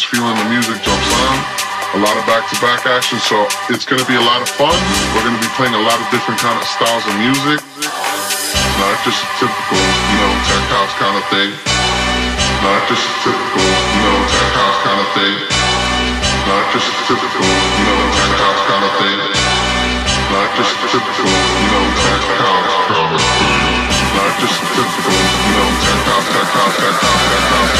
It's feeling the music jumps on. A lot of back-to-back action, so it's to be a lot of fun. We're to be playing a lot of different kind of styles of music. Not just a typical, you know, tech house kind of thing. Not just a typical, you know, tech house kind of thing. Not just a typical, you know, tech house kind of thing. Not just a typical, you know, tech house kind of thing. Not just a typical, you know, tech house, tech house, tech house, tech house,